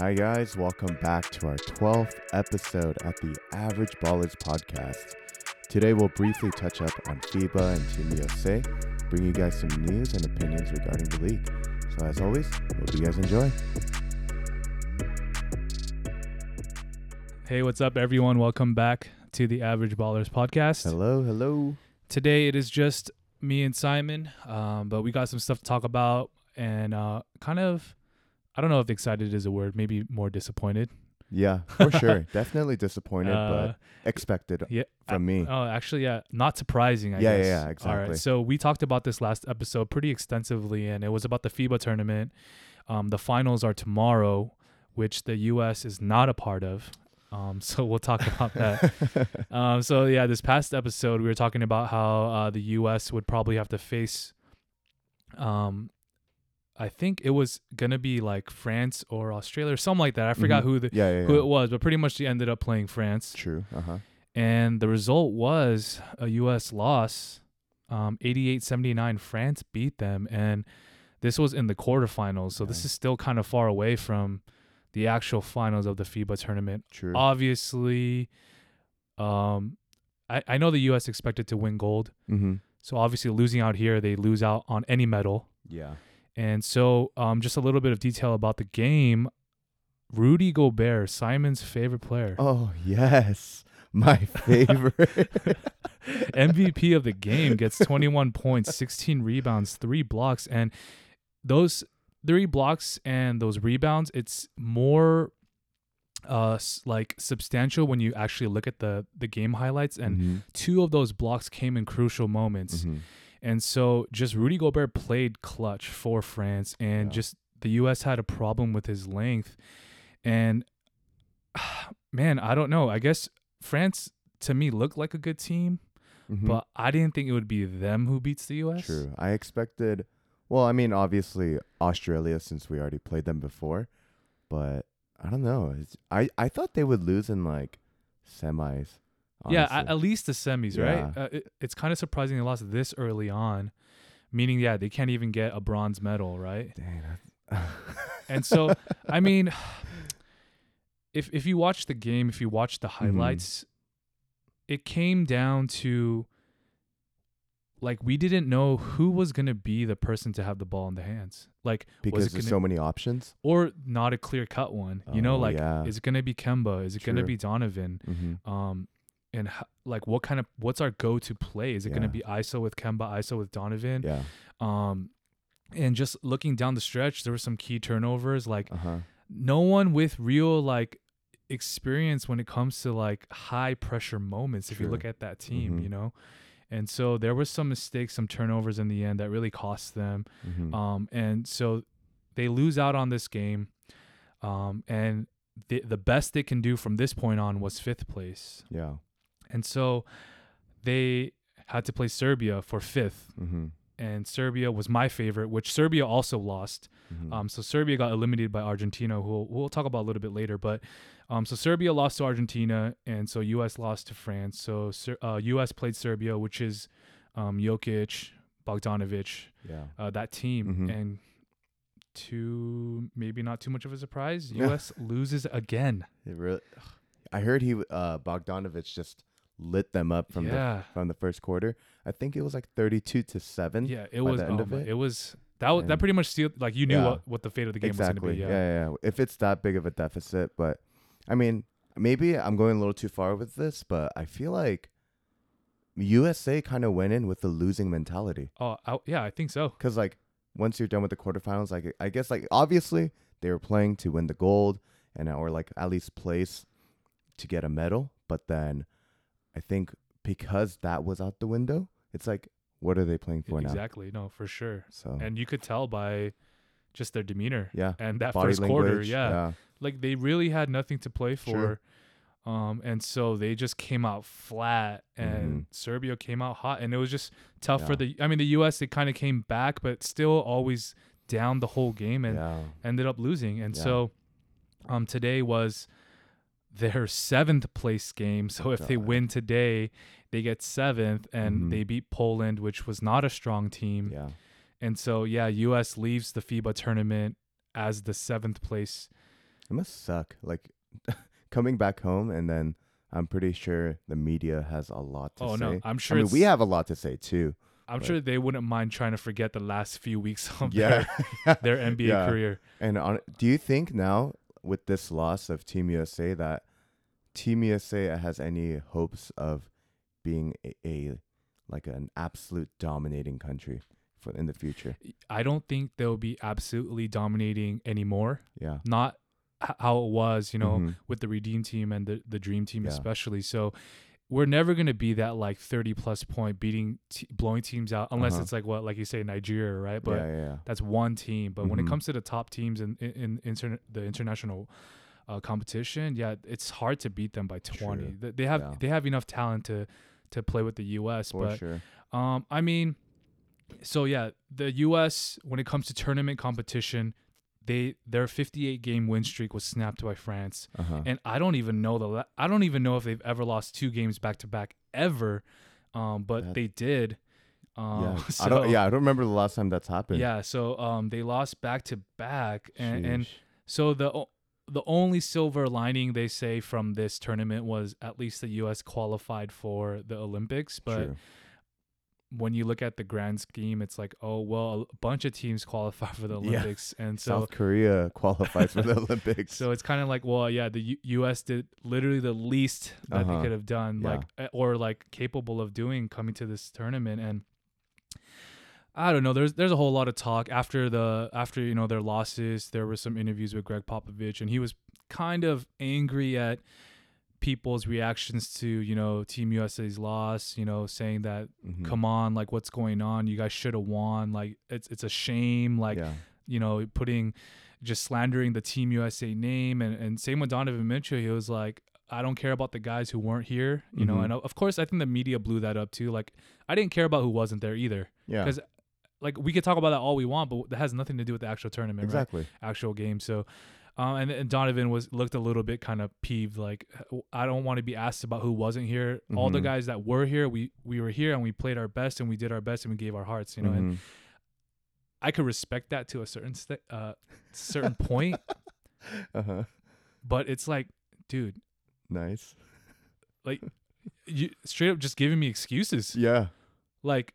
Hi, guys. Welcome back to our 12th episode at the Average Ballers podcast. Today, we'll briefly touch up on FIBA and Team USA, bring you guys some news and opinions regarding the league. So, as always, hope you guys enjoy. Hey, what's up, everyone? Welcome back to the Average Ballers podcast. Hello, hello. Today, it is just me and Simon, um, but we got some stuff to talk about and uh, kind of, I don't know if excited is a word, maybe more disappointed. Yeah, for sure. Definitely disappointed, Uh, but expected yeah, from me. Oh, actually, yeah, not surprising. I Yeah, yeah, guess. yeah, All exactly. right, so we talked about this last episode pretty extensively, and it was about the FIBA tournament. Um, the finals are tomorrow, which the U.S. is not a part of. Um, so we'll talk about that. um, so yeah, this past episode we were talking about how uh, the U.S. would probably have to face. Um, I think it was gonna be like France or Australia or something like that. I forgot Mhm. who the yeah, yeah, who yeah. it was, but pretty much they ended up playing France, True. Uh huh. and the result was a U.S. loss. Um, 88-79, France beat them, and this was in the quarterfinals. So this is still kind of far away from the actual finals of the FIBA tournament True. obviously um I, I know the US expected to win gold. mm-hmm. So obviously losing out here, they lose out on any medal. Yeah. And so um just a little bit of detail about the game. Rudy Gobert, Simon's favorite player. Oh yes, my favorite. MVP of the game gets 21 points, 16 rebounds, 3 blocks and those 3 blocks and those rebounds, it's more uh like substantial when you actually look at the the game highlights and Mhm. two of those blocks came in crucial moments. Mhm. And so just Rudy Gobert played clutch for France and Yeah. just the US had a problem with his length. And man, I don't know. I guess France to me looked like a good team, Mhm. but I didn't think it would be them who beats the US. True. I expected. Well, I mean, obviously Australia, since we already played them before, but I don't know. It's, I I thought they would lose in like semis. Yeah, at, at least the semis, right? Uh, it, it's kind of surprising they lost this early on, meaning yeah, they can't even get a bronze medal, right? Dang, And so, I mean, if if you watch the game, if you watch the Mm-hmm. highlights, it came down to like we didn't know who was gonna be the person to have the ball in the hands. Like because was it there's gonna so many options. or not a clear cut one. You know, Oh, like yeah. is it gonna be Kemba? Is it gonna be Donovan? Mm-hmm. Um, and like what kind of what's our go to play? Is it gonna be ISO with Kemba, ISO with Donovan? Yeah. Um, and just looking down the stretch, there were some key turnovers. Like Uh huh. no one with real like experience when it comes to like high pressure moments if you look at that team Mhm. you know and so there was some mistakes some turnovers in the end that really cost them Mm-hmm. um and so they lose out on this game um and the the best they can do from this point on was fifth place yeah. And so they had to play Serbia for fifth Mm-hmm. and Serbia was my favorite which Serbia also lost Mm-hmm. um, so Serbia got eliminated by Argentina, who we'll, we'll talk about a little bit later. But um, so Serbia lost to Argentina, and so U.S. lost to France. So uh, U.S. played Serbia, which is um, Jokic, Bogdanovic, yeah. uh, that team, Mhm. and to maybe not too much of a surprise, U.S. loses again. It really. I heard he uh Bogdanovic just lit them up from the from the first quarter. I think it was like 32 to 7. yeah, it by was. the end oh of my- it. it was that. Was, that pretty much sealed. Like you knew Yeah. what, what the fate of the game exactly. was going to be. yeah. yeah, yeah. If it's that big of a deficit, but I mean, maybe I'm going a little too far with this, but I feel like USA kind of went in with the losing mentality. Oh, I, yeah, I think so. Cuz like once you're done with the quarterfinals, like I guess like obviously they were playing to win the gold and or like at least place to get a medal, but then I think because that was out the window, it's like what are they playing for now? Exactly. No, for sure. So and you could tell by just their demeanor yeah, and that body first language, quarter yeah. like they really had nothing to play for Sure. um and so they just came out flat and serbia came out hot and it was just tough for Mm-hmm. The i mean the us it kind of came back but still always down the whole game and yeah. ended up losing and Yeah. so um today was their seventh place game so if they win today they get seventh and Mhm. they beat poland which was not a strong team Yeah. and so, yeah, U.S. leaves the FIBA tournament as the seventh place It must suck. Like coming back home and then I'm pretty sure the media has a lot to oh say. no, I'm sure. I mean, we have a lot to say too. I'm but- sure they wouldn't mind trying to forget the last few weeks of Yeah. their, their NBA Yeah. career. And on, do you think now with this loss of Team USA that Team USA has any hopes of being a, a like an absolute dominating country for in the future? I don't think they'll be absolutely dominating anymore. Yeah. Not h- how it was, you know, Mhm. with the Redeem team and the the Dream team Yeah. especially. So we're never going to be that like 30 plus point beating t- blowing teams out unless Uh-huh. it's like what like you say Nigeria, right? But yeah, yeah, that's one team. But when it Mhm. comes to the top teams in in, in inter- the international uh, competition, yeah, it's hard to beat them by 20. True. They have Yeah. they have enough talent to to play with the US, For but sure. um, I mean, so yeah, the U.S. when it comes to tournament competition, they their 58 game win streak was snapped by France, Uh-huh. and I don't even know the la- I don't even know if they've ever lost two games back to back ever, um, but they did. Um, yeah. so, I don't yeah, I don't remember the last time that's happened. yeah. So um, they lost back to back, and, so the the only silver lining they say from this tournament was at least the U.S. qualified for the Olympics, but True. when you look at the grand scheme, it's like, oh well, a bunch of teams qualify for the Yeah. Olympics, and so South Korea qualifies for the Olympics. so it's kind of like, well, yeah, the U- U.S. did literally the least that Uh-huh. they could have done, Yeah. like eh, or like capable of doing coming to this tournament, and I don't know. There's there's a whole lot of talk after the after you know their losses. There were some interviews with Gregg Popovich, and he was kind of angry at people's reactions to you know Team USA's loss. You know, saying that Mhm. come on like what's going on you guys should have won like it's it's a shame like yeah. you know putting just slandering the team usa name and and same with donovan mitchell he was like i don't care about the guys who weren't here you know Mhm. and of course i think the media blew that up too like i didn't care about who wasn't there either Yeah. 'cause like we could talk about that all we want but that has nothing to do with the actual tournament right Exactly. actual game so um, and, and Donovan was looked a little bit kind of peeved, like I don't want to be asked about who wasn't here. All the Mhm. guys that were here, we we were here and we played our best and we did our best and we gave our hearts, you know. And Mhm. I could respect that to a certain st- uh certain point, uh-huh. but it's like, dude, Nice. like you straight up just giving me excuses. Yeah. Like,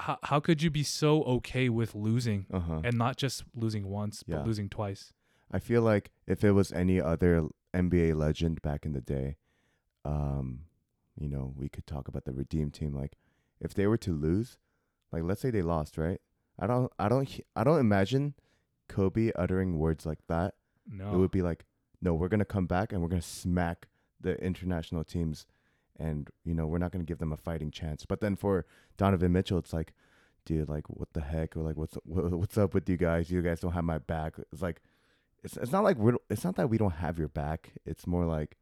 how how could you be so okay with losing Uh-huh. and not just losing once, Yeah. but losing twice? I feel like if it was any other NBA legend back in the day, um, you know, we could talk about the Redeem team. Like, if they were to lose, like let's say they lost, right? I don't, I don't, I don't imagine Kobe uttering words like that. No, It would be like, no, we're gonna come back and we're gonna smack the international teams, and you know, we're not gonna give them a fighting chance. But then for Donovan Mitchell, it's like, dude, like what the heck, or like what's what's up with you guys? You guys don't have my back. It's like, it's it's not like we're it's not that we don't have your back. It's more like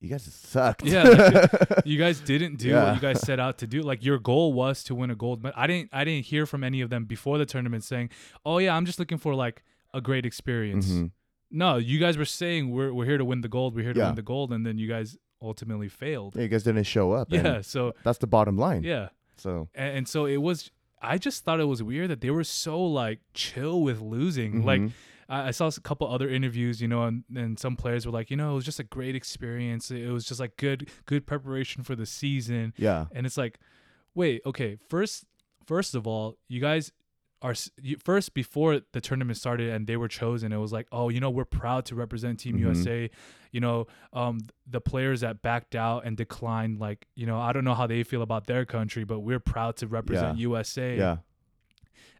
you guys sucked. Yeah, you guys didn't do Yeah. what you guys set out to do. Like your goal was to win a gold medal. I didn't I didn't hear from any of them before the tournament saying, "Oh yeah, I'm just looking for like a great experience." Mhm. No, you guys were saying we're we're here to win the gold. We're here to Yeah. win the gold, and then you guys ultimately failed. Yeah, you guys didn't show up. Yeah, so that's the bottom line. yeah, So and, and so it was. I just thought it was weird that they were so like chill with losing. Like mhm. I, I saw a couple other interviews, you know, and, and some players were like, you know, it was just a great experience. It was just like good good preparation for the season. yeah, And it's like, wait, okay, first first of all, you guys you, first before the tournament started and they were chosen. It was like, oh, you know, we're proud to represent Team Mhm. USA. You know, um, the players that backed out and declined, like, you know, I don't know how they feel about their country, but we're proud to represent USA. yeah,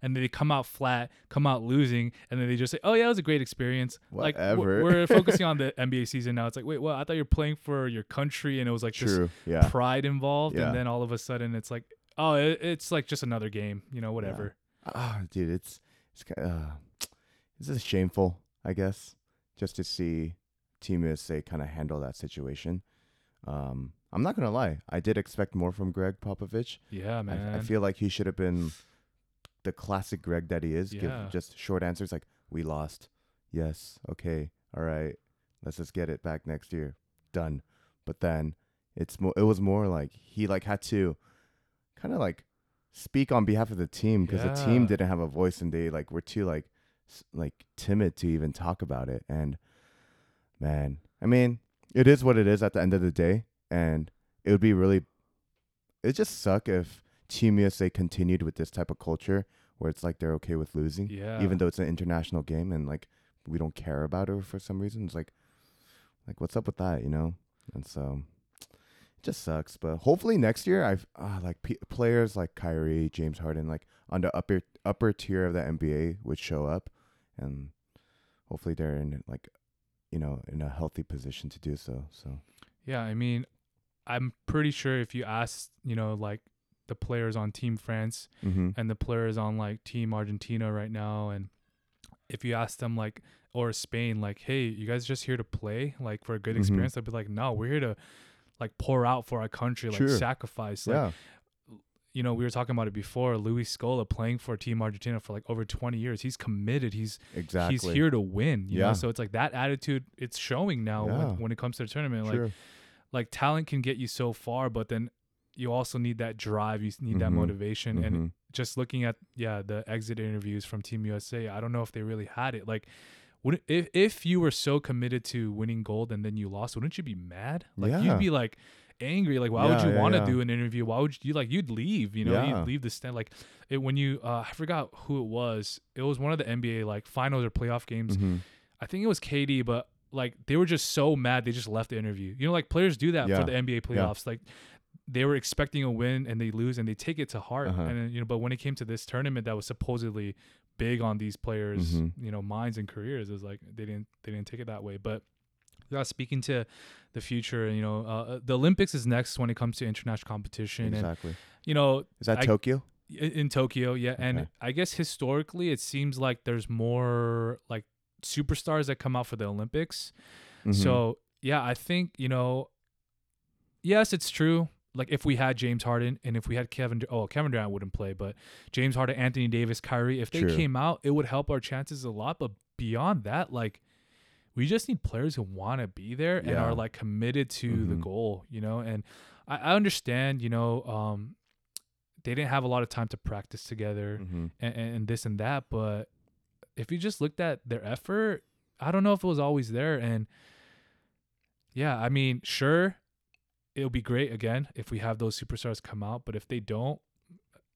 And they come out flat, come out losing, and then they just say, "Oh yeah, it was a great experience." Like Whatever. we're, we're focusing on the NBA season now. It's like, wait, well, I thought you were playing for your country, and it was like this true. Yeah, pride involved, Yeah. and then all of a sudden it's like, oh, it, it's like just another game, you know, whatever. Ah, dude, it's it's uh, it's just shameful, I guess, just to see Team USA kind of handle that situation. Um, I'm not gonna lie, I did expect more from Gregg Popovich. Yeah, man. I, I feel like he should have been the classic Gregg that he is. Yeah. Give just short answers like "We lost." Yes. Okay. All right. Let's just get it back next year. Done. But then it's more. It was more like he like had to kind of like speak on behalf of the team because the team Yeah. didn't have a voice and they like were too like s- like timid to even talk about it. And man, I mean, it is what it is at the end of the day, and it would be really. It just suck if Team USA continued with this type of culture where it's like they're okay with losing, Yeah. even though it's an international game and like we don't care about it for some reason. It's like, like what's up with that, you know? And so, just sucks. But hopefully next year, I've uh, like p- players like Kyrie, James Harden, like on the upper upper tier of the NBA would show up, and hopefully they're in like, you know, in a healthy position to do so. So Yeah, I mean, I'm pretty sure if you ask, you know, like the players on Team France mm-hmm. and the players on like Team Argentina right now, and if you ask them like or Spain, like, hey, you guys just here to play, like for a good Mhm. experience, they'll be like, no, we're here to like pour out for our country, like Sure. sacrifice. Like, yeah, you know, we were talking about it before. Luis Scola playing for Team Argentina for like over 20 years. He's committed. He's exactly. he's here to win. You Yeah. know, so it's like that attitude. It's showing now Yeah. when, when it comes to the tournament. Like True. like talent can get you so far, but then you also need that drive. You need that Mhm. motivation. And Mhm. just looking at yeah the exit interviews from Team USA, I don't know if they really had it. Like, would if if you were so committed to winning gold and then you lost, wouldn't you be mad? Like Yeah. you'd be like angry. Like why would you yeah, want to yeah. do an interview? Why would you like you'd leave? You know, Yeah. you'd leave the stand. Like it, when you uh, I forgot who it was. It was one of the NBA like finals or playoff games. Mhm. I think it was KD, but like they were just so mad they just left the interview. You know, like players do that Yeah. for the NBA playoffs. Like they were expecting a win and they lose and they take it to heart. Uh-huh. And you know, but when it came to this tournament that was supposedly big on these players, Mhm. you know, minds and careers, is like they didn't they didn't take it that way. But uh, speaking to the future, you know, uh, the Olympics is next when it comes to international competition, and Exactly. you know, Is that I- Tokyo? in, in Tokyo, yeah. And I guess historically, it seems like there's more like superstars that come out for the Olympics. Mhm. So yeah, I think you know, yes, it's true. Like if we had James Harden and if we had Kevin, oh Kevin Durant wouldn't play, but James Harden, Anthony Davis, Kyrie, if they True. came out, it would help our chances a lot. But beyond that, like we just need players who want to be there and are like committed to the Mhm. goal, you know. And I, I understand, you know, um, they didn't have a lot of time to practice together Mhm. and, and this and that. But if you just looked at their effort, I don't know if it was always there. And yeah, I mean, sure, it'll be great again if we have those superstars come out. But if they don't,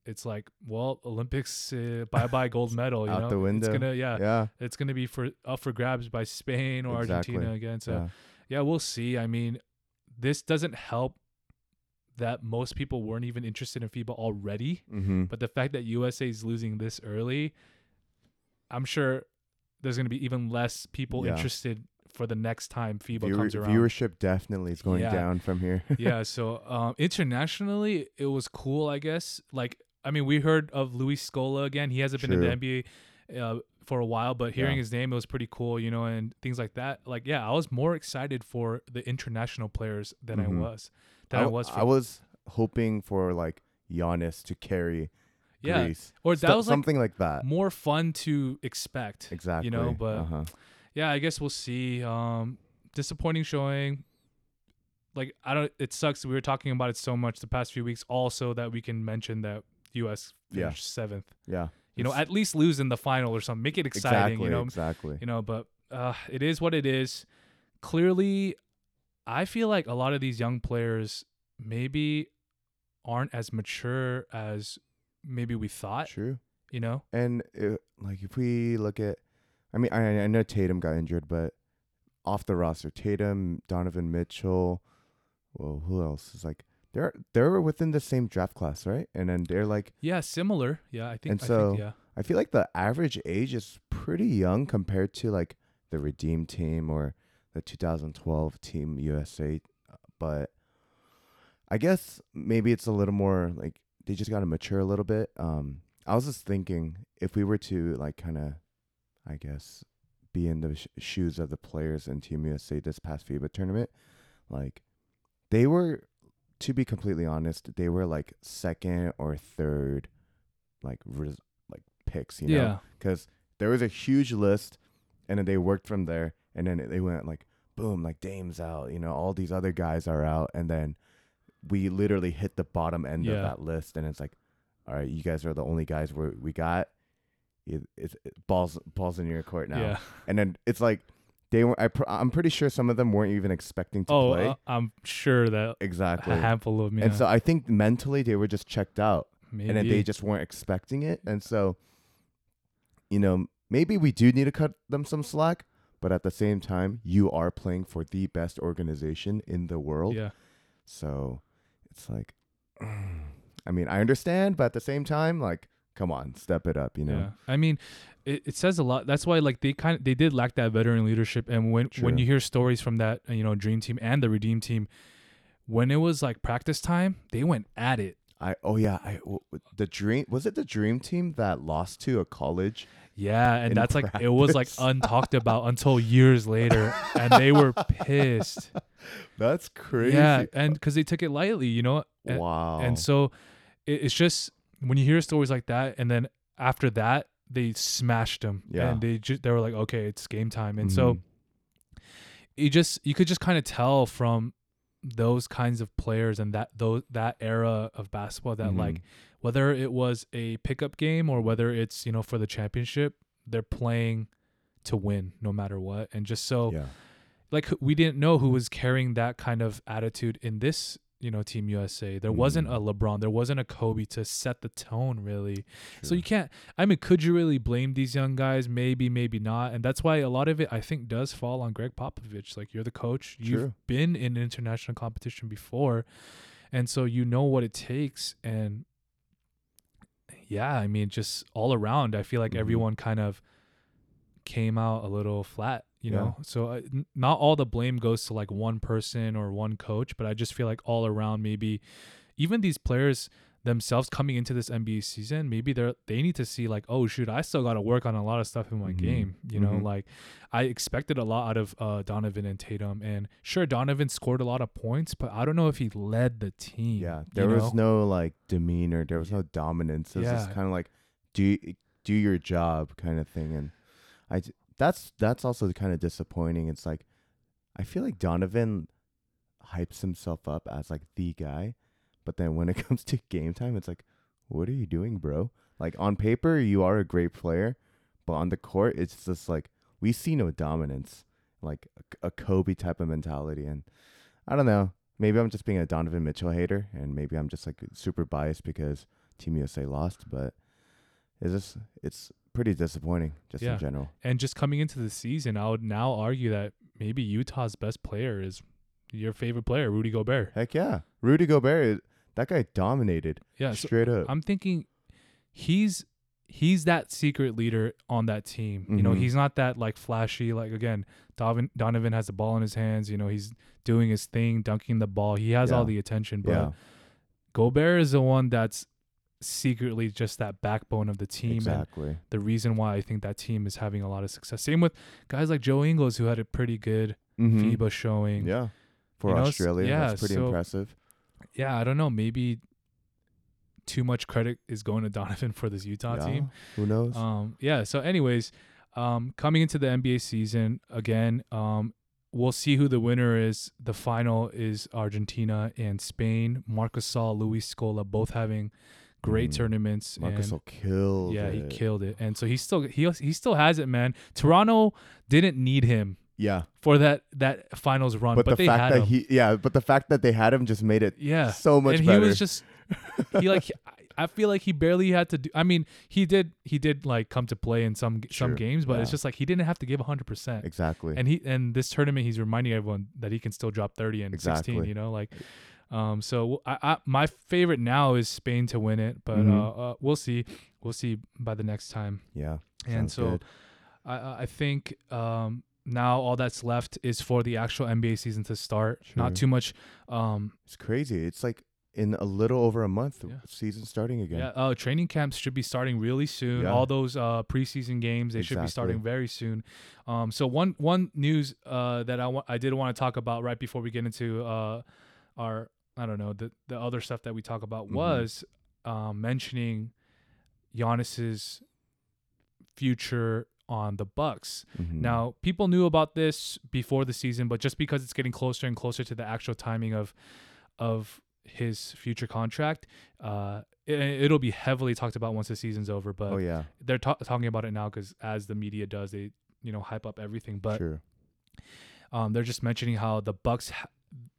it's like, well, Olympics, uh, bye bye gold medal. You Out know, the window. It's gonna, yeah, yeah. it's gonna be for up for grabs by Spain or Exactly. Argentina again. So yeah. yeah, we'll see. I mean, this doesn't help that most people weren't even interested in FIBA already. Mm-hmm. But the fact that USA is losing this early, I'm sure there's going to be even less people Yeah. interested for the next time FIBA Viewer- comes around. viewership definitely is going Yeah. down from here. yeah, so um, internationally, it was cool, I guess. Like, I mean, we heard of Luis Scola again. He hasn't been in the NBA uh, for a while, but hearing Yeah. his name, it was pretty cool, you know, and things like that. Like, yeah, I was more excited for the international players than Mhm. I was. Than I, w- was for I was hoping for like Giannis to carry yeah, Greece. or that Stu- was like something like that. more fun to expect. Exactly. You know, but uh-huh. Yeah, I guess we'll see. Um, disappointing showing. Like I don't. It sucks. We were talking about it so much the past few weeks. Also, that we can mention that U.S. Yeah. finished seventh. yeah. You know, at least lose in the final or something. Make it exciting. exactly. You know, exactly. you know. But uh, it is what it is. Clearly, I feel like a lot of these young players maybe aren't as mature as maybe we thought. True. You know. And it, like if we look at, I mean, I, I know Tatum got injured, but off the roster, Tatum, Donovan Mitchell, well, who else is like they're they're within the same draft class, right? And then they're like, Yeah, similar. Yeah, I think. And I so- think, yeah. I feel like the average age is pretty young compared to like the Redeem team or the 2012 Team USA, but I guess maybe it's a little more like they just got to mature a little bit. Um, I was just thinking if we were to like kind of, I guess, be in the sh- shoes of the players in Team USA this past FIBA tournament, like they were, to be completely honest, they were like second or third, like res- like picks, you know, yeah. because there was a huge list, and then they worked from there, and then they went like boom, like Dame's out, you know, all these other guys are out, and then we literally hit the bottom end Yeah. of that list, and it's like, all right, you guys are the only guys we we got. It, it's it, balls balls in your court now. Yeah. And then it's like they were. I pr- I'm pretty sure some of them weren't even expecting to Oh, play. uh, I'm sure that exactly. a handful of them. And so I think mentally they were just checked out, maybe. and then they just weren't expecting it. And so, you know, maybe we do need to cut them some slack, but at the same time, you are playing for the best organization in the world. yeah. So it's like, I mean, I understand, but at the same time, like, come on, step it up, you know? Yeah, I mean, it, it says a lot. That's why like they kind of they did lack that veteran leadership. And when when you hear stories from that you know dream team and the redeem team, when it was like practice time, they went at it. I oh yeah, I w- the dream was it the dream team that lost to a college? Yeah, and that's like it was like untalked about until years later, and they were pissed. That's crazy. Yeah, and because they took it lightly, you know. And, wow. and so it, it's just when you hear stories like that, and then after that they smashed them. Yeah. and they just they were like, okay, it's game time, and so Mhm. you just you could just kind of tell from those kinds of players and that those that era of basketball that like Mhm. whether it was a pickup game or whether it's you know for the championship they're playing to win no matter what and just so yeah, like we didn't know who was carrying that kind of attitude in this you know team USA there wasn't Mhm. a LeBron there wasn't a Kobe to set the tone really so you can't. I mean, could you really blame these young guys? Maybe, maybe not. And that's why a lot of it, I think, does fall on Gregg Popovich. Like you're the coach. You've been in international competition before, and so you know what it takes. And yeah, I mean, just all around, I feel like Mhm. everyone kind of came out a little flat. You Yeah. know, so uh, not all the blame goes to like one person or one coach, but I just feel like all around, maybe even these players themselves coming into this NBA season, maybe they're they need to see like, oh shoot, I still got to work on a lot of stuff in my Mhm. game. You know, Mhm. like I expected a lot out of uh, Donovan and Tatum, and sure, Donovan scored a lot of points, but I don't know if he led the team. yeah. There was know? no like demeanor. There was no dominance. It was just kind of like do do your job kind of thing. And I that's that's also kind of disappointing. It's like I feel like Donovan hypes himself up as like the guy, but then when it comes to game time, it's like, what are you doing, bro? Like on paper, you are a great player, but on the court, it's just like we see no dominance, like a, a Kobe type of mentality. And I don't know, maybe I'm just being a Donovan Mitchell hater, and maybe I'm just like super biased because Team USA lost, but it's just it's pretty disappointing just Yeah. in general. And just coming into the season, I would now argue that maybe Utah's best player is your favorite player, Rudy Gobert. Heck yeah, Rudy Gobert, that guy dominated Yeah, so straight up. I'm thinking he's he's that secret leader on that team. You know, Mhm. he's not that like flashy. Like again, Donovan Donovan has the ball in his hands. You know, he's doing his thing, dunking the ball. He has all the attention. But yeah, Gobert is the one that's secretly just that backbone of the team and exactly. the reason why I think that team is having a lot of success. Same with guys like Joe Ingles who had a pretty good Mhm. FIBA showing. Yeah, for You know, Australia, yeah, that's pretty so- impressive. yeah, I don't know. Maybe too much credit is going to Donovan for this Utah yeah, team. who knows? Um, yeah. So, anyways, um, coming into the NBA season again, um, we'll see who the winner is. The final is Argentina and Spain. Marcus Gasol, Luis Scola, both having great Mhm. tournaments. Marcus and will kill. yeah, he killed it. And so he still he he still has it, man. Toronto didn't need him Yeah, for that that finals run, but, but, the they fact had that him. he, yeah, but the fact that they had him just made it yeah, so much and better. he was just he like I- feel like he barely had to do. I mean, he did he did like come to play in some some games, but it's just like he didn't have to give hundred percent. exactly. And he and this tournament, he's reminding everyone that he can still drop thirty and sixteen. You know, like, um. So I, I my favorite now is Spain to win it, but Mhm. uh, uh, we'll see. We'll see by the next time. yeah, And so good. I I I think um now all that's left is for the actual NBA season to start. Not too much um it's crazy. It's like in a little over a month, Yeah. season starting again. Yeah, uh, training camps should be starting really soon. Yeah. All those uh, preseason games they should be starting very soon. Um, so one one news uh, that I wa- I did want to talk about right before we get into uh, our I don't know the the other stuff that we talk about Mhm. was um, mentioning Giannis's future on the Bucks. Mhm. Now, people knew about this before the season, but just because it's getting closer and closer to the actual timing of of his future contract. Uh, it, it'll be heavily talked about once the season's over, but oh yeah, they're ta- talking about it now because as the media does, they you know hype up everything. But sure. um, they're just mentioning how the Bucks, ha-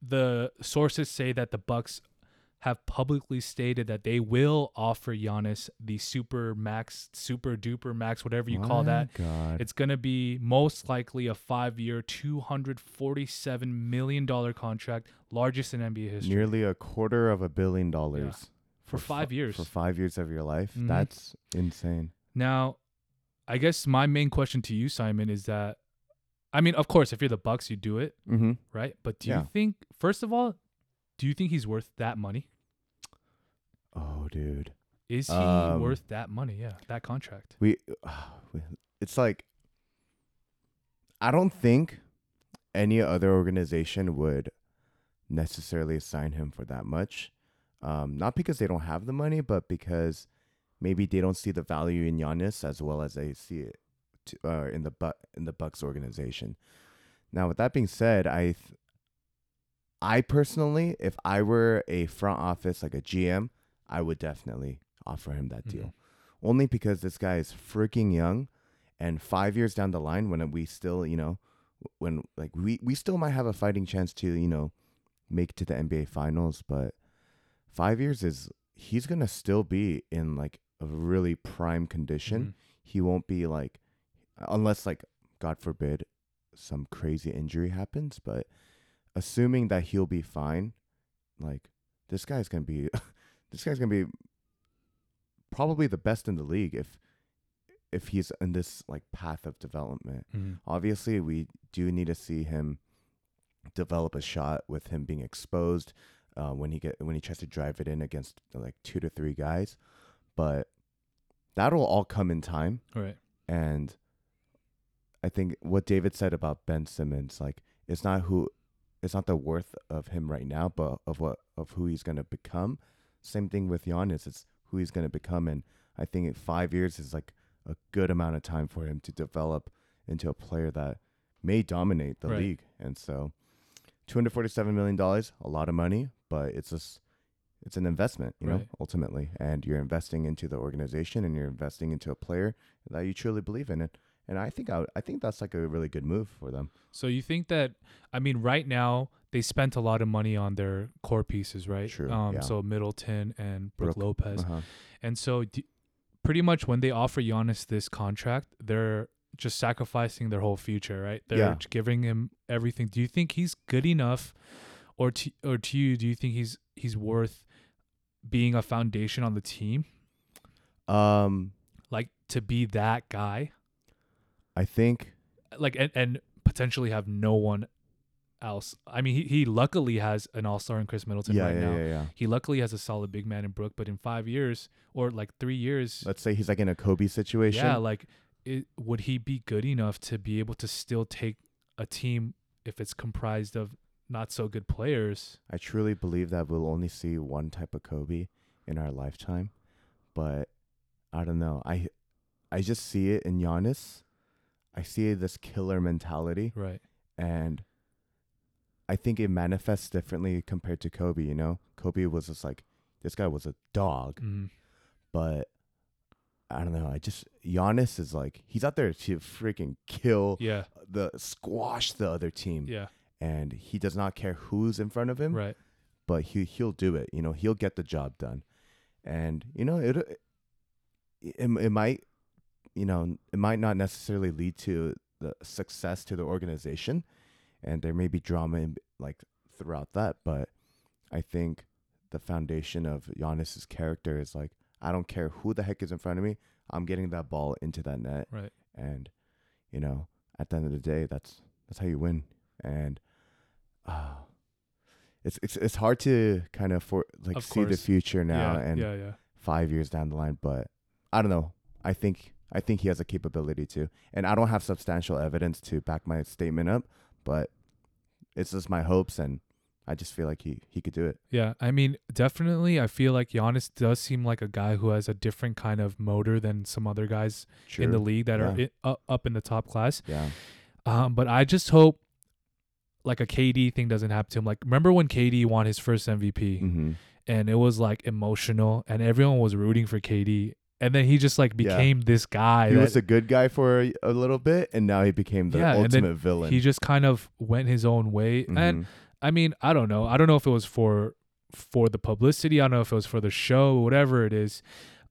the sources say that the Bucks have publicly stated that they will offer Giannis the super max, super duper max, whatever you call that. God. It's gonna be most likely a five-year, two hundred forty-seven million dollar contract, largest in NBA history Nearly a quarter of a billion dollars for fi- five years. For five years of your life. Mhm. That's insane. Now, I guess my main question to you, Simon, is that, I mean, of course, if you're the Bucks, you do it, Mm-hmm. right? But do Yeah. you think, first of all, do you think he's worth that money? Oh, dude. Is he Um, worth that money? Yeah, that contract. We, it's like, I don't think any other organization would necessarily sign him for that much. Um, not because they don't have the money, but because maybe they don't see the value in Giannis as well as they see it to, uh, in the Bu- in the Bucks organization. Now, with that being said, I, th- I personally, if I were a front office like a GM, I would definitely offer him that deal Mhm. only because this guy is freaking young and five years down the line when we still you know when like we we still might have a fighting chance to you know make it to the nba finals but five years is he's gonna still be in like a really prime condition Mhm. he won't be like unless like god forbid some crazy injury happens but assuming that he'll be fine like this guy's gonna be this guy's gonna be probably the best in the league if if he's in this like path of development Mhm. obviously we do need to see him develop a shot with him being exposed uh, when he get when he tries to drive it in against like two to three guys but that'll all come in time All right. and I think what David said about Ben Simmons, like it's not who, it's not the worth of him right now, but of what of who he's gonna become. Same thing with Giannis, it's who he's gonna become, and I think five years is like a good amount of time for him to develop into a player that may dominate the Right. league. And so, two hundred forty-seven million dollars, a lot of money, but it's just it's an investment, you know, ultimately, and you're investing into the organization and you're investing into a player that you truly believe in it. And I think I, I think that's like a really good move for them. So you think that, I mean, right now, they spent a lot of money on their core pieces, right? True, Um, yeah. So Middleton and Brook, Brook, Lopez. Uh-huh. And so, d- pretty much when they offer Giannis this contract, they're just sacrificing their whole future, right? They're Yeah. giving him everything. Do you think he's good enough, or to or to you, do you think he's he's worth being a foundation on the team, Um, like to be that guy, I think like and, and potentially have no one else? I mean, he, he luckily has an all star in Khris Middleton yeah, right yeah, now. yeah, yeah. He luckily has a solid big man in Brook, but in five years or like three years, Let's say he's like in a Kobe situation. Yeah, like it, would he be good enough to be able to still take a team if it's comprised of not so good players? I truly believe that we'll only see one type of Kobe in our lifetime, but I don't know. I I just see it in Giannis. I see this killer mentality, Right. and I think it manifests differently compared to Kobe. You know, Kobe was just like this guy was a dog, Mm. but I don't know. I just Giannis is like he's out there to freaking kill Yeah. the squash the other team, Yeah. and he does not care who's in front of him. Right. but he he'll do it. You know, he'll get the job done, and you know it. It, it might, you know, it might not necessarily lead to the success to the organization, and there may be drama in, like throughout that. But I think the foundation of Giannis's character is like I don't care who the heck is in front of me. I'm getting that ball into that net, Right. and you know, at the end of the day, that's that's how you win. And uh, it's it's it's hard to kind of for like Of see the future now yeah. and yeah. Yeah. five years down the line. But I don't know. I think I think he has a capability to, and I don't have substantial evidence to back my statement up, but it's just my hopes, and I just feel like he he could do it. Yeah, I mean, definitely. I feel like Giannis does seem like a guy who has a different kind of motor than some other guys in the league that are Yeah. i- uh, up in the top class. Yeah. Um, but I just hope, like a KD thing doesn't happen to him. Like remember when KD won his first MVP Mm-hmm. and it was like emotional and everyone was rooting for KD and then he just like Yeah. became this guy He that was a good guy for a, a little bit, and now he became the Yeah, and ultimate villain. he just kind of went his own way and Mhm. I mean, I don't know. I don't know if it was for for the publicity. I don't know if it was for the show, whatever it is.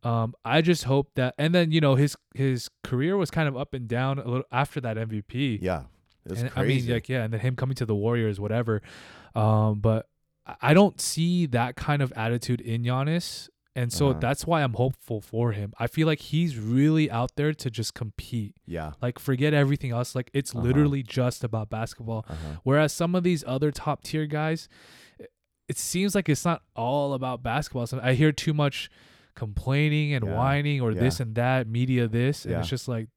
Um, I just hope that, and then you know his his career was kind of up and down a little after that MVP. yeah, it was and, crazy. I mean, like yeah, and then him coming to the Warriors, whatever. Um, but I don't see that kind of attitude in Giannis, and so Uh-huh. that's why I'm hopeful for him. I feel like he's really out there to just compete. yeah, Like forget everything else. Like it's Uh-huh. literally just about basketball. uh-huh. Whereas some of these other top tier guys, it seems like it's not all about basketball. So I hear too much complaining and Yeah. whining or Yeah. this and that, media this, and Yeah. it's just like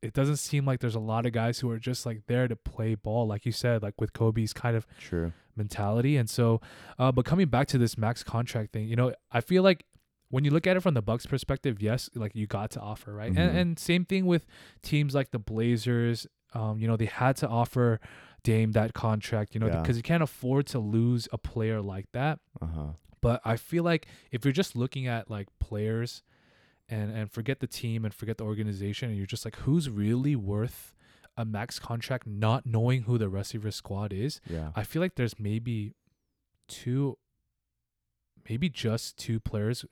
it doesn't seem like there's a lot of guys who are just like there to play ball, like you said, like with Kobe's kind of true. mentality. And so, uh, but coming back to this max contract thing, you know, I feel like when you look at it from the Bucks perspective, yes, like you got to offer, right? Mhm. And and same thing with teams like the Blazers. Um, you know, they had to offer Dame that contract, you know, Yeah. because you can't afford to lose a player like that. Uh huh. But I feel like if you're just looking at like players and and forget the team and forget the organization and you're just like who's really worth a max contract not knowing who the rest of your squad is, Yeah. I feel like there's maybe two, maybe just two players,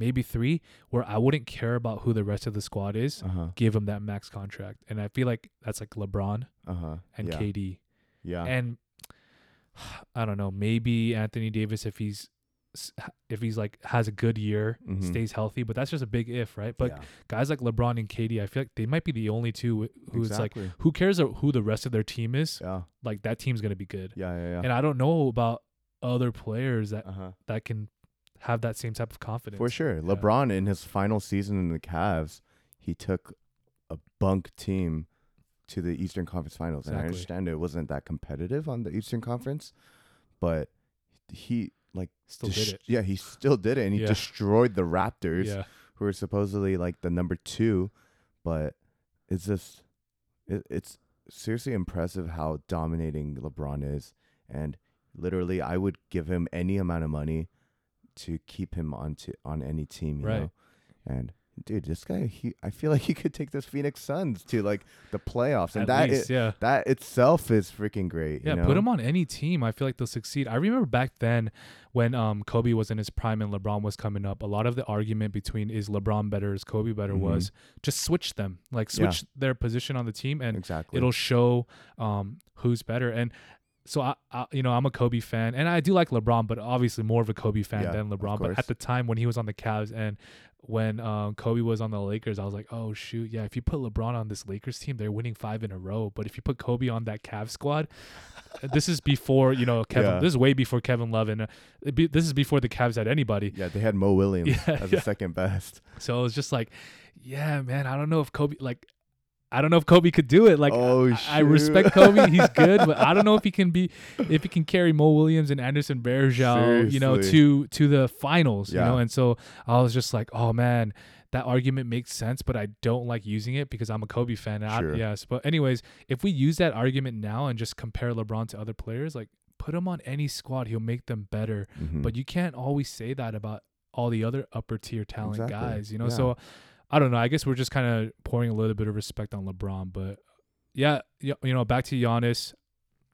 maybe three, where I wouldn't care about who the rest of the squad is. Uh huh. Give them that max contract, and I feel like that's like LeBron Uh huh. and yeah. KD, Yeah. and I don't know, maybe Anthony Davis if he's if he's like has a good year, Mhm. stays healthy, but that's just a big if, right? But yeah. guys like LeBron and KD, I feel like they might be the only two wh- who it's like, who cares who the rest of their team is? yeah. Like that team's gonna be good. Yeah. Yeah. Yeah. And I don't know about other players that Uh huh. that can have that same type of confidence. For sure. Yeah. LeBron in his final season in the Cavs, he took a bunk team to the Eastern Conference Finals. And I understand it wasn't that competitive on the Eastern Conference, but he like Still dest- did it. Yeah, he still did it and he Yeah. destroyed the Raptors Yeah. who are supposedly like the number 2, but it's just it, it's seriously impressive how dominating LeBron is and literally I would give him any amount of money to keep him on to on any team, you Right. know. And dude, this guy he I feel like he could take this Phoenix Suns to like the playoffs and At that least, i- yeah. that itself is freaking great, Yeah, you know? put him on any team. I feel like they'll succeed. I remember back then when um Kobe was in his prime and LeBron was coming up. A lot of the argument between is LeBron better, is Kobe better Mhm. was just switch them, like Yeah. switch their position on the team, and exactly. it'll show um who's better. And so I, I, you know, I'm a Kobe fan, and I do like LeBron, but obviously more of a Kobe fan Yeah, than LeBron. But at the time when he was on the Cavs and when um, Kobe was on the Lakers, I was like, oh shoot, yeah. If you put LeBron on this Lakers team, they're winning five in a row. But if you put Kobe on that Cavs squad, this is before you know Kevin. Yeah. This is way before Kevin Love, and uh, be, this is before the Cavs had anybody. yeah, they had Mo Williams Yeah, as the second best. So it was just like, yeah, man. I don't know if Kobe like. I don't know if Kobe could do it. Like, Oh, I, I respect. Kobe; he's good, but I don't know if he can be, if he can carry Mo Williams and Anderson Varejao, you know, to to the finals. You know, and so I was just like, oh man, that argument makes sense, but I don't like using it because I'm a Kobe fan. And Sure. I, yes, but anyways, if we use that argument now and just compare LeBron to other players, like put him on any squad, he'll make them better. Mhm. But you can't always say that about all the other upper tier talent Exactly. guys, you know. Yeah. So I don't know. I guess we're just kind of pouring a little bit of respect on LeBron, but yeah, you know, back to Giannis.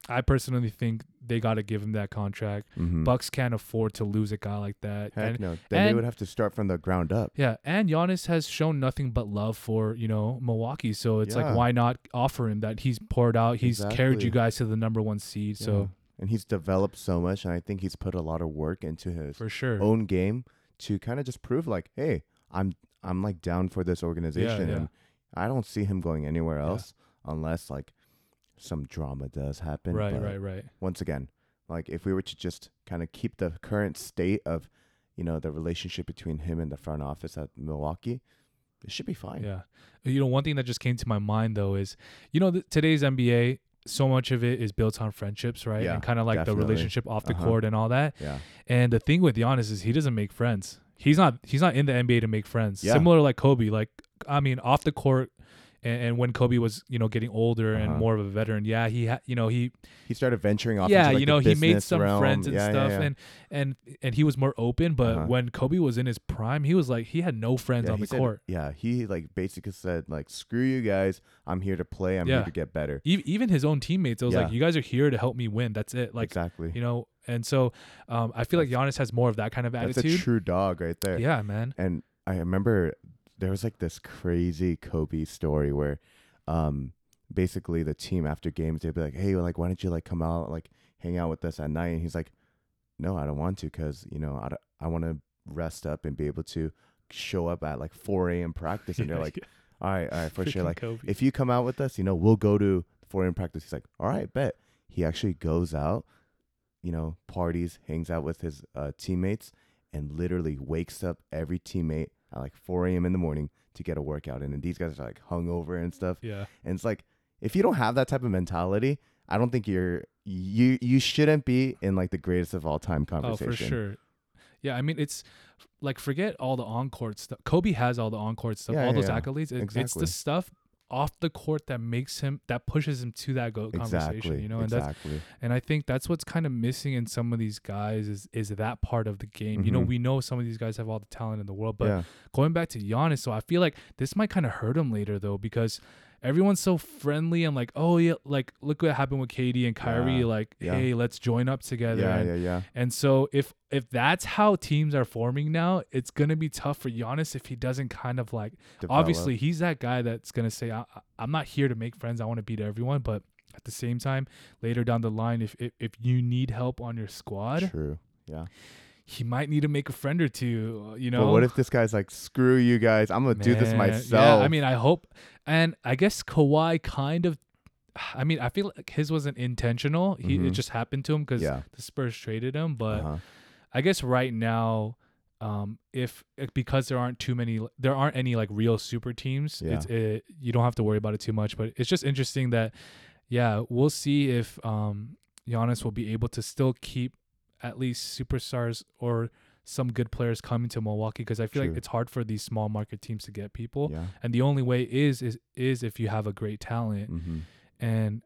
I personally think they got to give him that contract. Mhm. Bucks can't afford to lose a guy like that. Heck and no. Then they would have to start from the ground up. yeah, and Giannis has shown nothing but love for you know Milwaukee. So it's Yeah. like, why not offer him that? He's poured out. He's carried you guys to the number one seed. So and he's developed so much, and I think he's put a lot of work into his for sure, own game to kind of just prove like, hey, I'm I'm like down for this organization, yeah. and I don't see him going anywhere else unless like some drama does happen. right, but right, right. Once again, like if we were to just kind of keep the current state of, you know, the relationship between him and the front office at Milwaukee, it should be fine. Yeah. You know, one thing that just came to my mind though is, you know, th- today's NBA, so much of it is built on friendships, right? Yeah, and kind of like definitely. the relationship off the Uh-huh. court and all that. Yeah. And the thing with Giannis is he doesn't make friends. He's not he's not in the NBA to make friends. Yeah. Similar like Kobe. Like I mean, off the court and, and when Kobe was you know getting older and Uh-huh. more of a veteran, yeah, he had you know he He started venturing off. yeah into, like, you know he made some realm. friends and Yeah, yeah, stuff yeah. and and and he was more open. But Uh-huh. when Kobe was in his prime, he was like he had no friends Yeah, on the said- court. Yeah, he like basically said like, "Screw you guys. I'm here to play. I'm Yeah. here to get better." E- Even his own teammates, it was like you guys are here to help me win. That's it. Like exactly. you know, and so um, I feel like Giannis has more of that kind of attitude. That's a true dog right there. yeah, man. And I remember there was like this crazy Kobe story where, um, basically the team after games they'd be like, "Hey, like, why don't you like come out like hang out with us at night?" And he's like, "No, I don't want to, cause you know I, don't- I want to rest up and be able to show up at like 4 a.m. practice." And they're like, "All right, all right, for sure. Like, Kobe. if you come out with us, you know, we'll go to 4 a.m. practice." He's like, "All right, bet." He actually goes out, you know, parties, hangs out with his uh, teammates, and literally wakes up every teammate at like 4 a.m. in the morning to get a workout in. And these guys are like hungover and stuff. yeah. And it's like, if you don't have that type of mentality, I don't think you're you you shouldn't be in like the greatest of all time conversation. Oh, for sure. Yeah, I mean it's like forget all the on court stuff. Kobe has all the on court stuff, Yeah, all yeah, those yeah. accolades. It, It's the stuff off the court that makes him that pushes him to that go conversation. Exactly. You know, and that's and I think that's what's kind of missing in some of these guys is is that part of the game. You know, Mhm. we know some of these guys have all the talent in the world, but yeah. going back to Giannis, so I feel like this might kind of hurt him later though because everyone's so friendly and like, oh yeah, like look what happened with KD and Kyrie. Yeah, Like, yeah. hey, let's join up together. Yeah, and, yeah, yeah. and so if if that's how teams are forming now, it's gonna be tough for Giannis if he doesn't kind of like. Develop. Obviously, he's that guy that's gonna say, I, "I'm not here to make friends. I want to beat everyone." But at the same time, later down the line, if if, if you need help on your squad, True. Yeah. He might need to make a friend or two. uh, You know, But what if this guy's like, screw you guys, I'm gonna do this myself. Yeah, I mean, I hope, and I guess Kawhi kind of. I mean, I feel like his wasn't intentional. He it Mhm. just happened to him because yeah. the Spurs traded him. But uh-huh. I guess right now, um, if if- because there aren't too many, there aren't any like real super teams. Yeah. It's it, you don't have to worry about it too much. But it's just interesting that, yeah, we'll see if um Giannis will be able to still keep at least superstars or some good players coming to Milwaukee because I feel True. like it's hard for these small market teams to get people, Yeah. and the only way is is is if you have a great talent, Mm-hmm. and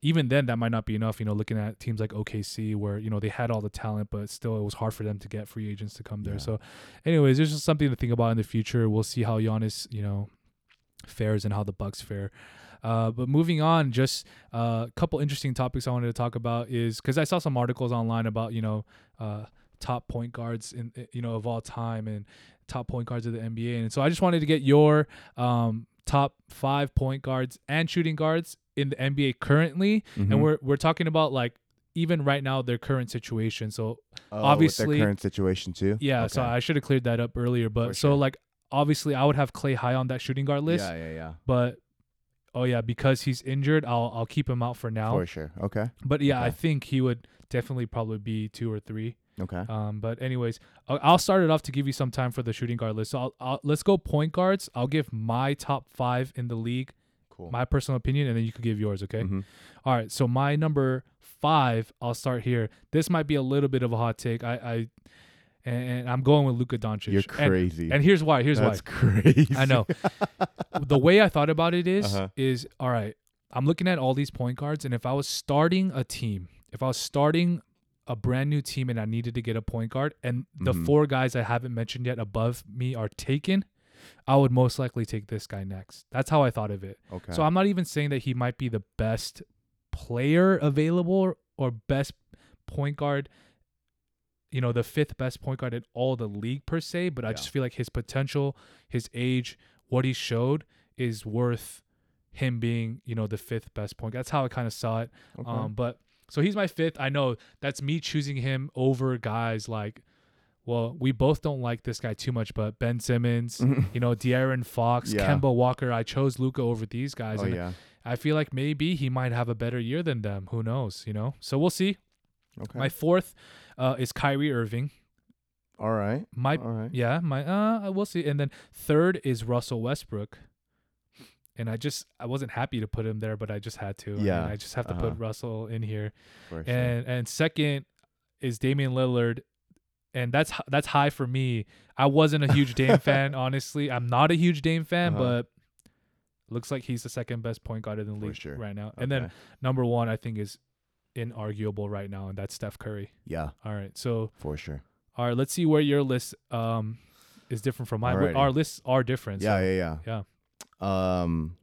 even then that might not be enough. You know, looking at teams like OKC where you know they had all the talent, but still it was hard for them to get free agents to come there. Yeah. So, anyways, there's just something to think about in the future. We'll see how Giannis, you know, fares and how the Bucks fare. Uh, but moving on, just a uh, couple interesting topics I wanted to talk about is because I saw some articles online about you know uh, top point guards in you know of all time and top point guards of the NBA, and so I just wanted to get your um, top five point guards and shooting guards in the NBA currently, Mm-hmm. and we're we're talking about like even right now their current situation. So oh, with obviously- their current situation too. yeah, so I should have cleared that up earlier, but so like obviously I would have Clay high on that shooting guard list, Yeah, yeah, yeah. but oh yeah, because he's injured, I'll I'll keep him out for now. For sure. Okay. But yeah, I think he would definitely probably be two or three. Okay. Um, but anyways, I'll, I'll start it off to give you some time for the shooting guard list. So I'll, I'll let's go point guards. I'll give my top five in the league, cool. my personal opinion, and then you could give yours. Okay. Mhm. All right. So my number five, I'll start here. This might be a little bit of a hot take. I, I and, and I'm going with Luka Doncic. You're crazy. And, here's why. Here's That's why. That's crazy. I know. the way I thought about it is, Uh-huh. is all right. I'm looking at all these point guards, and if I was starting a team, if I was starting a brand new team and I needed to get a point guard, and the Mhm. four guys I haven't mentioned yet above me are taken, I would most likely take this guy next. That's how I thought of it. Okay. So I'm not even saying that he might be the best player available or best point guard, you know, the fifth best point guard in all the league per se, but I Yeah. just feel like his potential, his age, what he showed is worth him being, you know, the fifth best point. That's how I kind of saw it. okay. Um, but so he's my fifth. I know that's me choosing him over guys like, well, we both don't like this guy too much, but Ben Simmons, you know, De'Aaron Fox, Yeah. Kemba Walker. I chose Luka over these guys, oh and yeah. I feel like maybe he might have a better year than them. Who knows? You know. So we'll see. Okay. My fourth uh, is Kyrie Irving. All right. My All right. yeah, my uh, we'll see. And then third is Russell Westbrook. And I just I wasn't happy to put him there, but I just had to. I mean, Yeah, I just have to uh-huh. put Russell in here. Sure. And and second is Damian Lillard. And that's that's high for me. I wasn't a huge Dame fan, honestly. I'm not a huge Dame fan, Uh-huh. but Looks like he's the second best point guard in the league sure. right now. And then number one, I think, is inarguable right now, and that's Steph Curry. yeah, All right, so for sure. all right, let's see where your list um is different from mine. Alrighty. Our lists are different. Yeah, so- yeah, yeah. yeah. Um,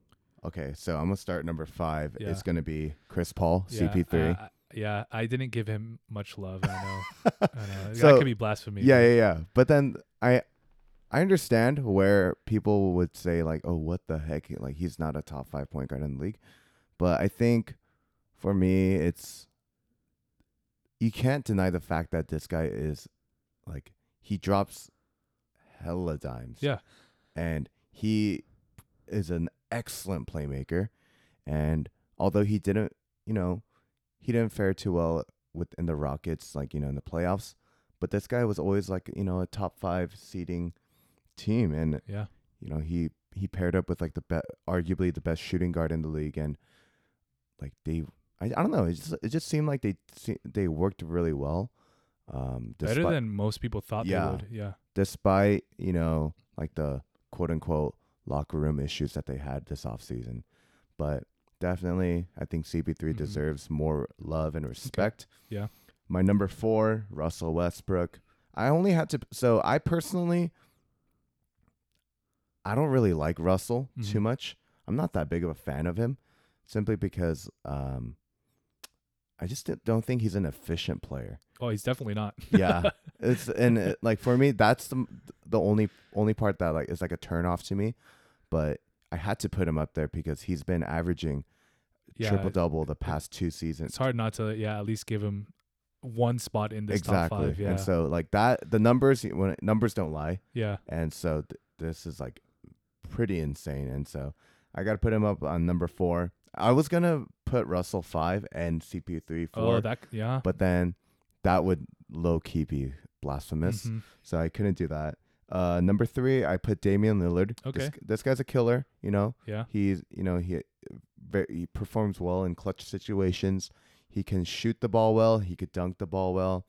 okay, so I'm gonna start number five. Yeah. It's gonna be Chris Paul, Yeah, CP3. I- I- yeah, I didn't give him much love. I know. I know. So- that could be blasphemy. yeah, yeah, yeah. But then I, I understand where people would say like, "Oh, what the heck? Like he's not a top five point guard in the league." But I think, for me, it's you can't deny the fact that this guy is, like, he drops hella dimes. Yeah. and he is an excellent playmaker. And although he didn't, you know, he didn't fare too well within the Rockets, like you know, in the playoffs. But this guy was always like you know a top five seeding team, and Yeah. you know he he paired up with like the be- arguably the best shooting guard in the league, and like they, I, I don't know, it just it just seemed like they they worked really well. Um, Better than most people thought Yeah. they would. Yeah. despite you know like the quote unquote locker room issues that they had this offseason. But definitely, I think CP3 Mhm. deserves more love and respect. Yeah. My number four, Russell Westbrook. I only had to. So I personally, I don't really like Russell too Mhm. much. I'm not that big of a fan of him, simply because um, I just don't think he's an efficient player. Oh, he's definitely not. Yeah, it's and it, like for me, that's the the only only part that like is like a turn off to me. But I had to put him up there because he's been averaging yeah. triple double the past two seasons. It's hard not to yeah at least give him one spot in this exactly, top five. Yeah. and so like that, the numbers when numbers don't lie, yeah. and so th- this is like pretty insane. And so I got to put him up on number four. I was gonna put Russell five and CPU three four, Oh, that yeah. but then that would low key be blasphemous. Mhm. so I couldn't do that. Uh, number three, I put Damian Lillard. This, Okay. this guy's a killer. You know, Yeah. he's you know he very, he performs well in clutch situations. He can shoot the ball well. He could dunk the ball well.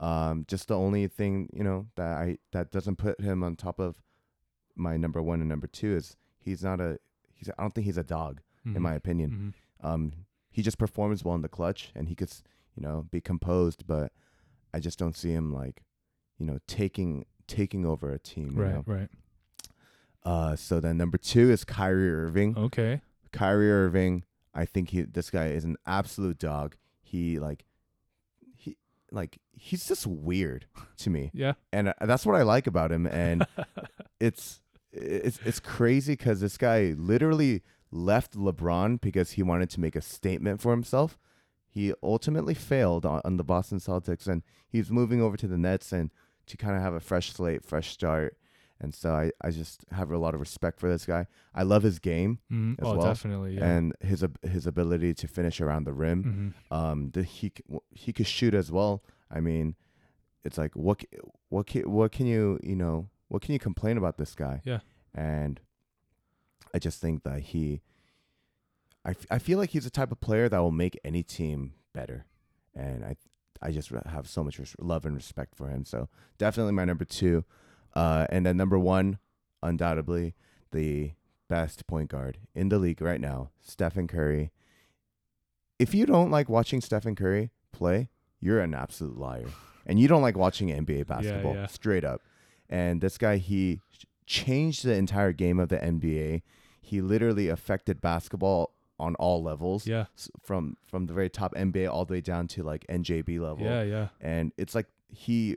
Um, just the only thing you know that I that doesn't put him on top of my number one and number two is he's not a he's I don't think he's a dog in Mhm. my opinion. Mhm. Um, he just performs well in the clutch, and he could, you know, be composed. But I just don't see him like, you know, taking taking over a team. You Right. know? Right. Uh, so then number two is Kyrie Irving. Okay. Kyrie Irving, I think he this guy is an absolute dog. He like, he like he's just weird to me, Yeah. and uh, that's what I like about him. And it's it's it's crazy because this guy literally left LeBron because he wanted to make a statement for himself. He ultimately failed on, on the Boston Celtics, and he's moving over to the Nets and to kind of have a fresh slate, fresh start. And so I, I just have a lot of respect for this guy. I love his game Mhm. as Oh, well. definitely. Yeah. and his his ability to finish around the rim. Mhm. Um, the, he he could shoot as well. I mean, it's like what what can, what can you you know what can you complain about this guy? Yeah. And I just think that he, I, f- I feel like he's the type of player that will make any team better, and I I just have so much res- love and respect for him. So definitely my number two, uh, and then number one, undoubtedly the best point guard in the league right now, Stephen Curry. If you don't like watching Stephen Curry play, you're an absolute liar. And you don't like watching NBA basketball, yeah. straight up. And this guy, he changed the entire game of the NBA. He literally affected basketball on all levels, Yeah. from from the very top NBA all the way down to like NJB level Yeah. Yeah. and it's like he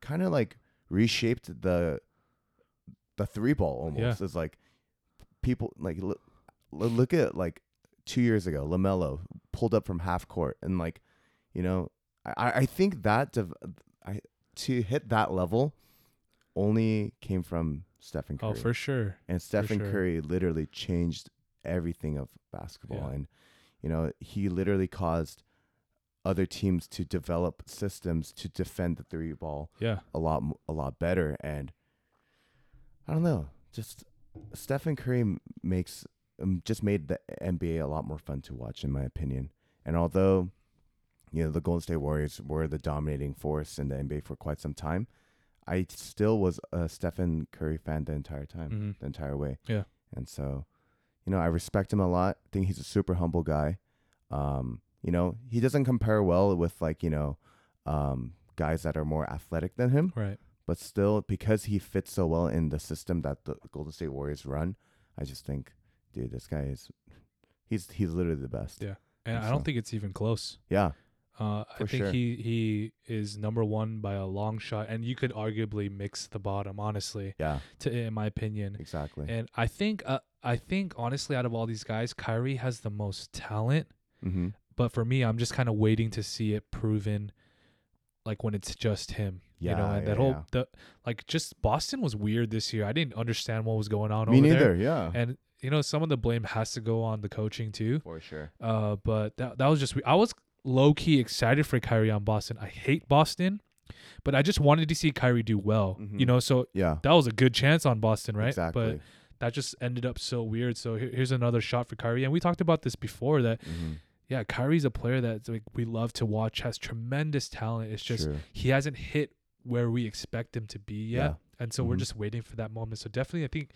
kind of like reshaped the the three ball almost. It's like people like look, look at like two years ago, LaMelo pulled up from half court, and like you know, I I think that dev- I to hit that level only came from Stephen Curry. Oh, for sure. And Stephen sure. Curry literally changed everything of basketball. Yeah. And, you know, he literally caused other teams to develop systems to defend the three ball Yeah. a lot a lot better. And I don't know, just Stephen Curry makes um, just made the NBA a lot more fun to watch, in my opinion. And although, you know, the Golden State Warriors were the dominating force in the NBA for quite some time, I still was a Stephen Curry fan the entire time Mhm. the entire way. Yeah. And so, you know, I respect him a lot. I think he's a super humble guy. Um, you know, he doesn't compare well with like, you know, um, guys that are more athletic than him, Right. but still because he fits so well in the system that the Golden State Warriors run, I just think, dude, this guy is he's he's literally the best. Yeah. And think I don't think it's even close. Yeah. Uh, I think sure. he he is number one by a long shot, and you could arguably mix the bottom, honestly, Yeah. to in my opinion. Exactly. And I think uh, I think honestly, out of all these guys, Kyrie has the most talent. mm-hmm. But for me, I'm just kind of waiting to see it proven, like when it's just him. Yeah, you know, and yeah, that whole yeah. the like just Boston was weird this year. I didn't understand what was going on Me over neither. there. Yeah. And you know, some of the blame has to go on the coaching too. For sure. Uh, but that that was just I was low key excited for Kyrie on Boston. I hate Boston, but I just wanted to see Kyrie do well. Mhm. You know, so Yeah. that was a good chance on Boston, right? Exactly. But that just ended up so weird. So here, here's another shot for Kyrie, and we talked about this before. That mm-hmm. yeah, Kyrie's a player that like we love to watch. Has tremendous talent. It's just True. he hasn't hit where we expect him to be yet. Yeah. And so we're Mhm. just waiting for that moment. So definitely I think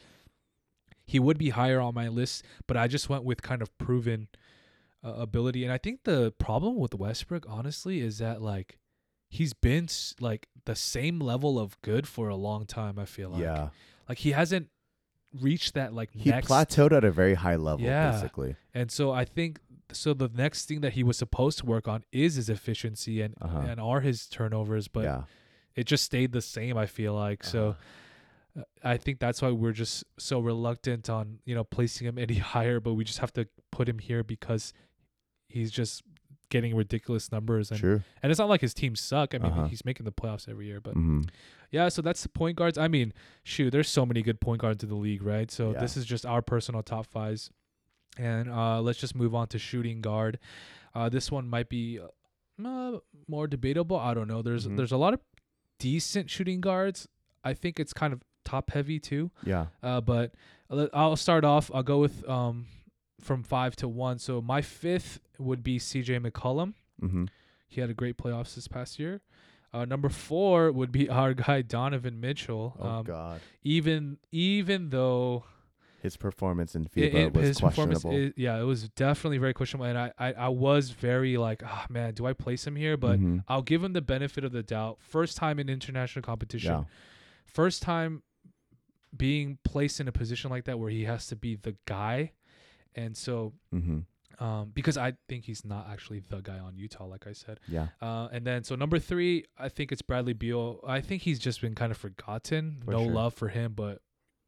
he would be higher on my list, but I just went with kind of proven uh, ability. And I think the problem with Westbrook honestly is that like he's been like the same level of good for a long time, I feel like. yeah. Like he hasn't reached that like He next plateaued at a very high level, Yeah. basically. and so I think so the next thing that he was supposed to work on is his efficiency and Uh-huh. and are his turnovers, but yeah. it just stayed the same i feel like so Uh-huh. uh, i think that's why we're just so reluctant on you know placing him any higher but we just have to put him here because he's just getting ridiculous numbers and True. and it's not like his teams suck. I mean Uh-huh. he's making the playoffs every year but hmm yeah so that's the point guards. I mean shoot there's so many good point guards in the league right? So Yeah. this is just our personal top fives. And uh let's just move on to shooting guard. Uh this one might be uh, more debatable. I don't know. There's Mhm. there's a lot of decent shooting guards. I think it's kind of top heavy too. Yeah. uh but i'll start off. I'll go with um from five to one so my fifth would be cj mccollum hmm he had a great playoffs this past year uh, number four would be our guy Donovan Mitchell. Oh um, God. even even though His performance in it- FIBA it- was his performance, questionable. yeah, it was definitely very questionable, and I, I, I was very like, ah, man, do I place him here? But Mhm. I'll give him the benefit of the doubt. First time in international competition, yeah. first time being placed in a position like that where he has to be the guy, and so hmm um, because I think he's not actually the guy on Utah, like I said. Yeah. Uh, and then so number three, I think it's Bradley Beal. I think he's just been kind of forgotten. For no sure. love for him, but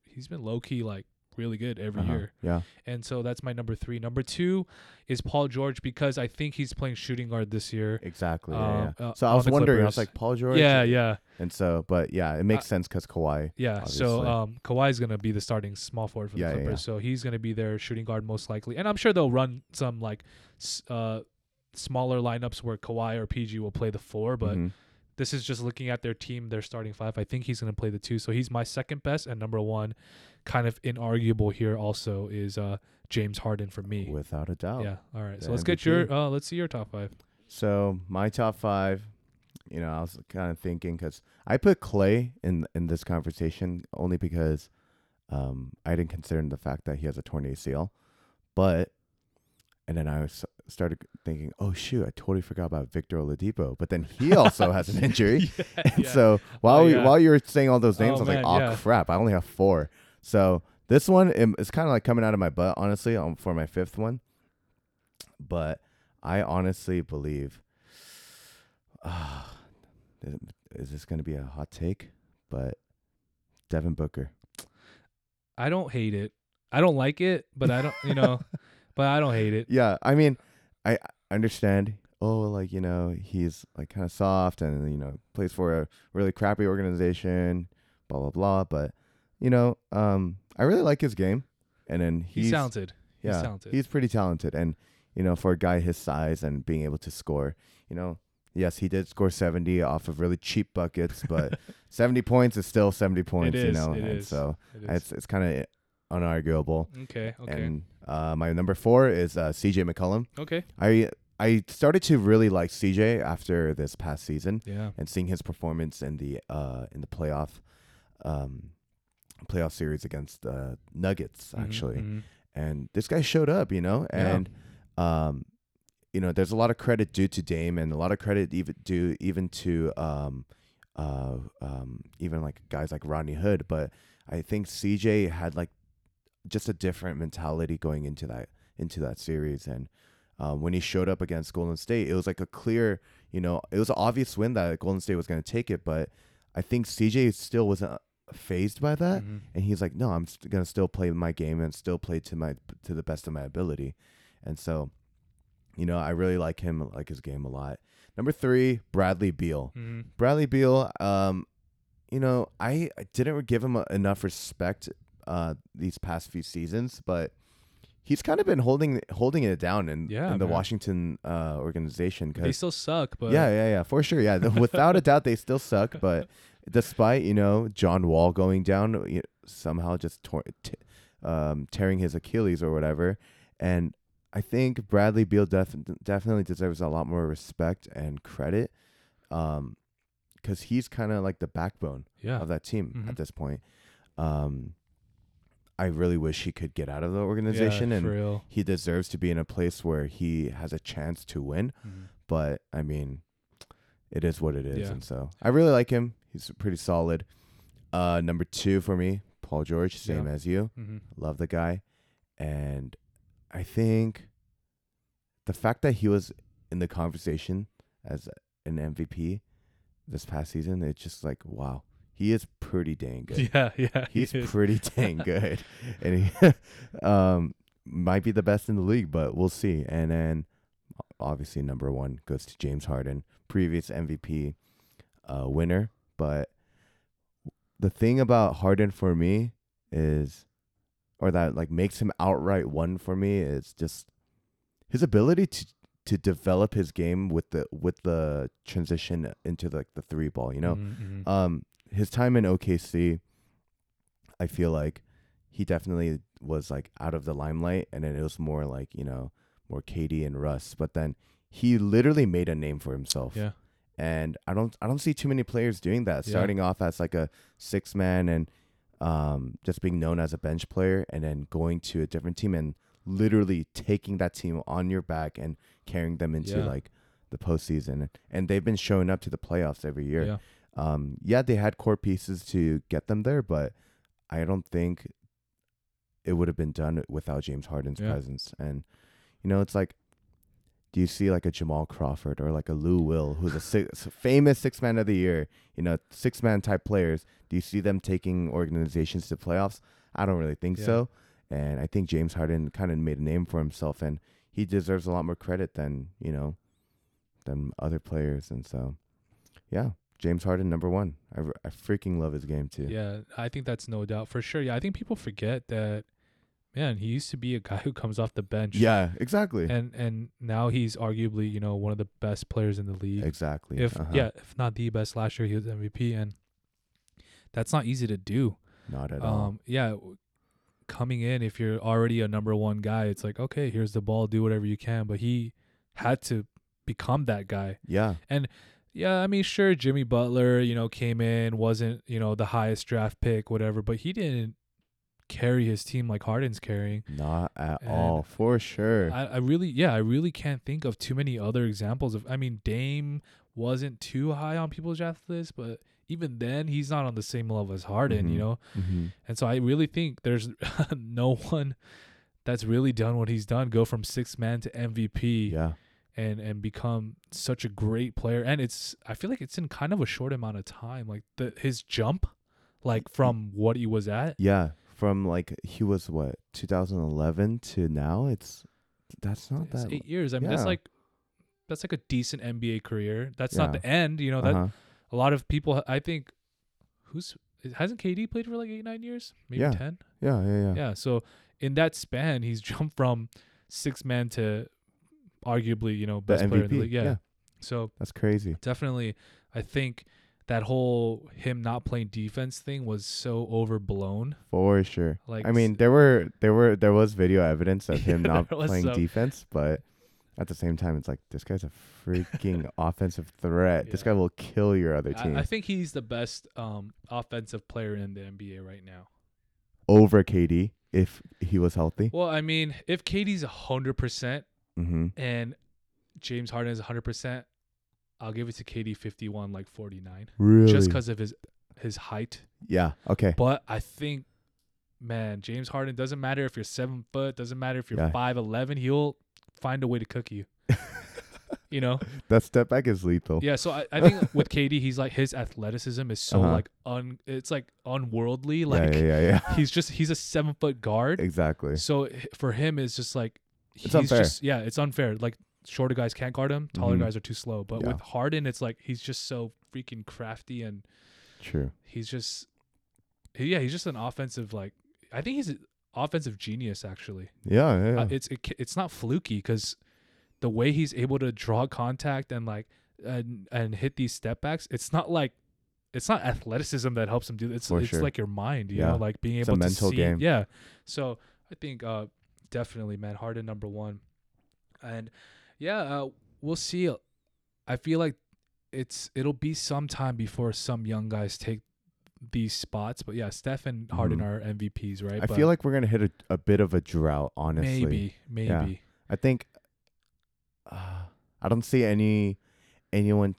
he's been low key like really good every Uh-huh. year. Yeah. And so that's my number three. Number two is Paul George because I think he's playing shooting guard this year. Exactly. Um, yeah. uh, So I was the wondering. I was like Paul George. Yeah, yeah, And so, but yeah, it makes Uh, sense because Kawhi. yeah. So Obviously. um, Kawhi's gonna be the starting small forward for the Yeah, yeah, Clippers. yeah. So he's gonna be their shooting guard most likely, and I'm sure they'll run some like uh smaller lineups where Kawhi or PG will play the four, but. Mhm. This is just looking at their team, their starting five. I think he's going to play the two. So he's my second best. And number one, kind of inarguable here also, is uh, James Harden for me. without a doubt. Yeah. All right. So let's get your, uh, let's see your top five. So my top five, you know, I was kind of thinking because I put Clay in in this conversation only because um, I didn't consider the fact that he has a torn ACL, but and then I was started thinking, oh shoot, I totally forgot about Victor Oladipo, but then he also has an injury. And yeah. so while Oh, we, yeah. while you were saying all those names, Oh, I was man, like, oh yeah. crap, I only have four. So this one is kind of like coming out of my butt, honestly, um, for my fifth one. But I honestly believe, is- is this going to be a hot take? But Devin Booker. I don't hate it. I don't like it, but I don't, you know, but I don't hate it. Yeah, I mean, I understand. Oh, like you know, he's like kind of soft, and you know, plays for a really crappy organization, blah blah blah. But you know, um, I really like his game, and then He's, he's, talented. He's yeah, talented. he's pretty talented, and you know, for a guy his size and being able to score, you know, yes, he did score seventy off of really cheap buckets, but seventy points is still seventy points, you know, and is. so It it's it's kind of unarguable. okay. Okay. And uh, my number four is uh, C.J. McCollum. okay. I I started to really like CJ after this past season Yeah. and seeing his performance in the uh in the playoff um playoff series against the Nuggets Mhm, actually. mhm. and this guy showed up, you know, Yeah. and um, you know, there's a lot of credit due to Dame, and a lot of credit even due even to um, uh, um, even like guys like Rodney Hood, but I think CJ had like just a different mentality going into that into that series, and um, when he showed up against Golden State, it was like a clear, you know, it was an obvious win that Golden State was going to take it, but I think CJ still wasn't fazed by that, Mhm. and he's like, no, I'm st- gonna still play my game and still play to my to the best of my ability, and so, you know, I really like him, like his game a lot. Number three, Bradley Beal. Mhm. Bradley Beal, um, you know, I I didn't give him uh, enough respect uh these past few seasons, but he's kind of been holding holding it down in Yeah, in the man. Washington uh organization They still suck, but yeah, yeah, yeah, for sure. Yeah, without a doubt they still suck, but despite, you know, John Wall going down, you somehow just t- um tearing his Achilles or whatever, and I think Bradley Beal def- definitely deserves a lot more respect and credit. Um cuz he's kind of like the backbone yeah, of that team Mhm. at this point. Um, I really wish he could get out of the yeah, organization, for and he deserves to be in a place where he has a chance to win. Mhm. But I mean, it is what it is, Yeah. and so I really like him. He's pretty solid. Uh, number two for me, Paul George, same Yeah. as you. Mhm. Love the guy, and I think the fact that he was in the conversation as an MVP this past season, it's just like wow, he is pretty dang good. Yeah, yeah. He's is. pretty dang good, and he um might be the best in the league, but we'll see. And then obviously number one goes to James Harden, previous MVP uh, winner. But the thing about Harden for me is, or that like makes him outright one for me is just his ability to to develop his game with the with the transition into like the three ball. You know, Mhm, mhm. um, his time in OKC, I feel like he definitely was like out of the limelight, and then it was more like you know more KD and Russ. But then he literally made a name for himself, yeah, and I don't I don't see too many players doing that. Yeah. Starting off as like a six man and um, just being known as a bench player, and then going to a different team and literally taking that team on your back and carrying them into Yeah. like the postseason. And they've been showing up to the playoffs every year yeah. Um, yeah, they had core pieces to get them there, but I don't think it would have been done without James Harden's Yeah. presence. And you know, it's like, do you see like a Jamal Crawford or like a Lou Will, who's a six, famous six man of the year, you know, six man type players? Do you see them taking organizations to playoffs? I don't really think Yeah. so. And I think James Harden kind of made a name for himself, and he deserves a lot more credit than you know, than other players. And so, yeah, James Harden number one. I, I freaking love his game too. Yeah, I think that's no doubt for sure. Yeah, I think people forget that. Man, he used to be a guy who comes off the bench. Yeah, exactly. and and now he's arguably you know one of the best players in the league. exactly. If Uh-huh. yeah, if not the best last year, he was MVP, and that's not easy to do. not at all. Um, yeah, coming in if you're already a number one guy, it's like okay, here's the ball, do whatever you can. But he had to become that guy. Yeah, Yeah, I mean, sure, Jimmy Butler, you know, came in, wasn't you know the highest draft pick, whatever, but he didn't carry his team like Harden's carrying. not at And all for sure. I, I really, yeah, I really can't think of too many other examples of. I mean, Dame wasn't too high on people's draft list, but even then, he's not on the same level as Harden, you Mhm. know. mm-hmm. And so I really think there's no one that's really done what he's done, go from six man to MVP, Yeah, and and become such a great player. And it's I feel like it's in kind of a short amount of time. Like the his jump, like from what he was at. yeah. From like he was what 2011 to now, it's that's not It's that. eight years. I mean, that's like that's like a decent NBA career. That's not the end. You know that uh-huh. a lot of people. I think who's hasn't KD played for like eight nine years, maybe Yeah. ten. Yeah, yeah, yeah. Yeah. So in that span, he's jumped from six man to arguably you know best player in the league. Yeah. yeah, So that's crazy. definitely, I think that whole him not playing defense thing was so overblown. For sure. Like I mean, there were there were there was video evidence of him not playing some. defense, but at the same time, it's like this guy's a freaking offensive threat. This guy will kill your other team I, I think he's the best um offensive player in the NBA right now. over KD. if he was healthy. Well, I mean, if KD's hundred percent Mm-hmm. and James Harden is hundred percent, I'll give it to KD fifty one like forty nine. Really? Just because of his his height. Yeah. Okay. But I think, man, James Harden doesn't matter if you're seven foot, doesn't matter if you're Yeah. five eleven, he'll find a way to cook you. you know? That step back is lethal. Yeah. So I, I think with KD, he's like his athleticism is so Uh-huh. like un it's like unworldly. Like yeah, yeah, yeah. he's just he's a seven foot guard. exactly. So for him, it's just like It's he's unfair. just yeah, it's unfair. Like shorter guys can't guard him, taller Mhm. guys are too slow. But Yeah. with Harden, it's like he's just so freaking crafty and True. he's just yeah, he's just an offensive like I think he's an offensive genius actually. Yeah, yeah. yeah. Uh, it's it, it's not fluky because the way he's able to draw contact and like and and hit these step backs, it's not like it's not athleticism that helps him do. it. It's For it's sure. like your mind, you Yeah. know, like being It's able a to mental see. game. Yeah. So I think uh definitely man Harden number one, and yeah, uh, we'll see. I feel like it's it'll be some time before some young guys take these spots, but yeah, Steph and Harden Mhm. are MVPs, right? I But feel like we're gonna hit a, a bit of a drought. Honestly, maybe, maybe. Yeah. I think uh, I don't see any anyone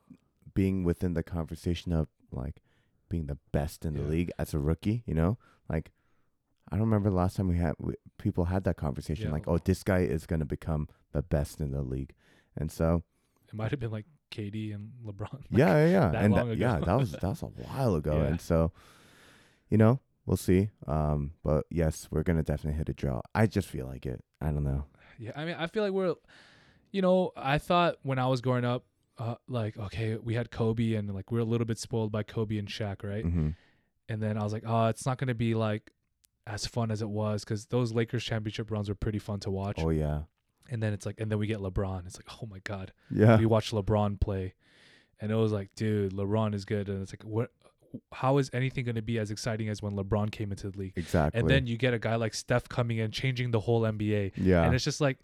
being within the conversation of like being the best in the league as a rookie. You know, like I don't remember the last time we had we, people had that conversation. Yeah. Like, oh, this guy is gonna become the best in the league, and so It might have been like KD and LeBron. Like, yeah, yeah, yeah, that and that, yeah, that was that was a while ago, Yeah. and so you know we'll see. Um, but yes, we're gonna definitely hit a draw. I just feel like it. I don't know. Yeah, I mean, I feel like we're, you know, I thought when I was growing up, uh, like okay, we had Kobe and like we are a little bit spoiled by Kobe and Shaq, right? hmm And then I was like, oh, it's not gonna be like as fun as it was because those Lakers championship runs were pretty fun to watch. Oh yeah, And then it's like, and then we get LeBron. It's like, oh my god, yeah. we watched LeBron play, and it was like, dude, LeBron is good. And it's like, what? How is anything gonna be as exciting as when LeBron came into the league? Exactly. And then you get a guy like Steph coming in, changing the whole NBA. yeah, and it's just like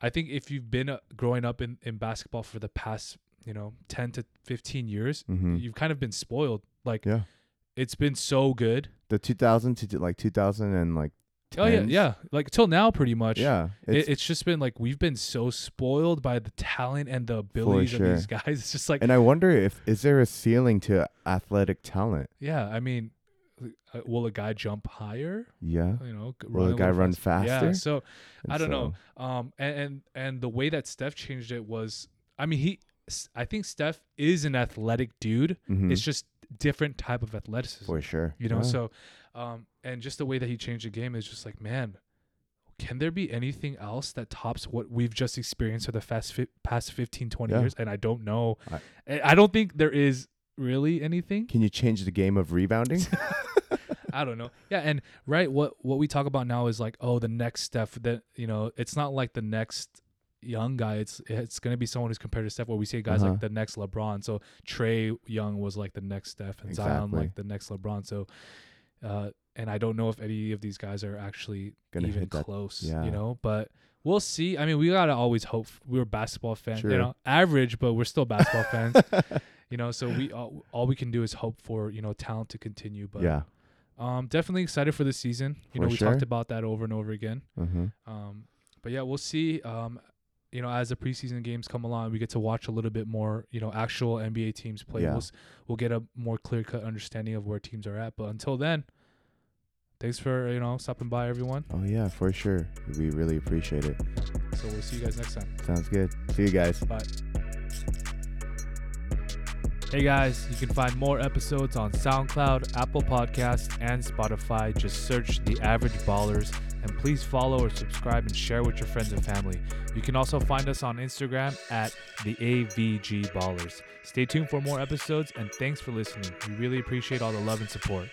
i think if you've been uh, growing up in, in basketball for the past you know 10 to 15 years hmm you've kind of been spoiled like yeah. It's been so good The 2000 to like 2000 and like. oh yeah yeah like till now pretty much Yeah. it, It's, it's just been like we've been so spoiled by the talent and the abilities sure. of these guys it's just like and I wonder if is there a ceiling to athletic talent? yeah i mean uh, will a guy jump higher Yeah. you know Will a guy run fast- yeah faster? so And I don't know. Um, and, and and the way that Steph changed it was, I mean, he, I think Steph is an athletic dude. Mhm. It's just different type of athleticism, for sure. you know. Yeah. So, um, and just the way that he changed the game is just like, man, can there be anything else that tops what we've just experienced for the fast fi- past 15, 20 Yeah. years? And I don't know. I- I, I don't think there is really anything. Can you change the game of rebounding? I don't know. Yeah, and right, what what we talk about now is like, oh, the next step That you know, it's not like the next young guy. It's it's gonna be someone who's compared to Steph. Where we see guys Uh-huh. like the next LeBron. So Trae Young was like the next Steph, and Zion like the next LeBron. So, uh, and I don't know if any of these guys are actually Gonna even close. yeah. You know, but. We'll see. I mean, we gotta always hope. We're basketball fans, you know, average, but we're still basketball fans, you know. So we all, all we can do is hope for you know talent to continue. But yeah. um, definitely excited for the season. You know, we sure. talked about that over and over again. Mm-hmm. Um, but yeah, we'll see. Um, you know, as the preseason games come along, we get to watch a little bit more. You know, actual NBA teams play. Yeah. We'll we'll get a more clear cut understanding of where teams are at. But until then, thanks for you know stopping by, everyone. Oh yeah, for sure. We really appreciate it. So we'll see you guys next time. Sounds good. See you guys. Bye. Hey guys, you can find more episodes on SoundCloud, Apple Podcasts, and Spotify. Just search The Average Ballers and please follow or subscribe and share with your friends and family. You can also find us on Instagram at The AVG Ballers. Stay tuned for more episodes and thanks for listening. We really appreciate all the love and support.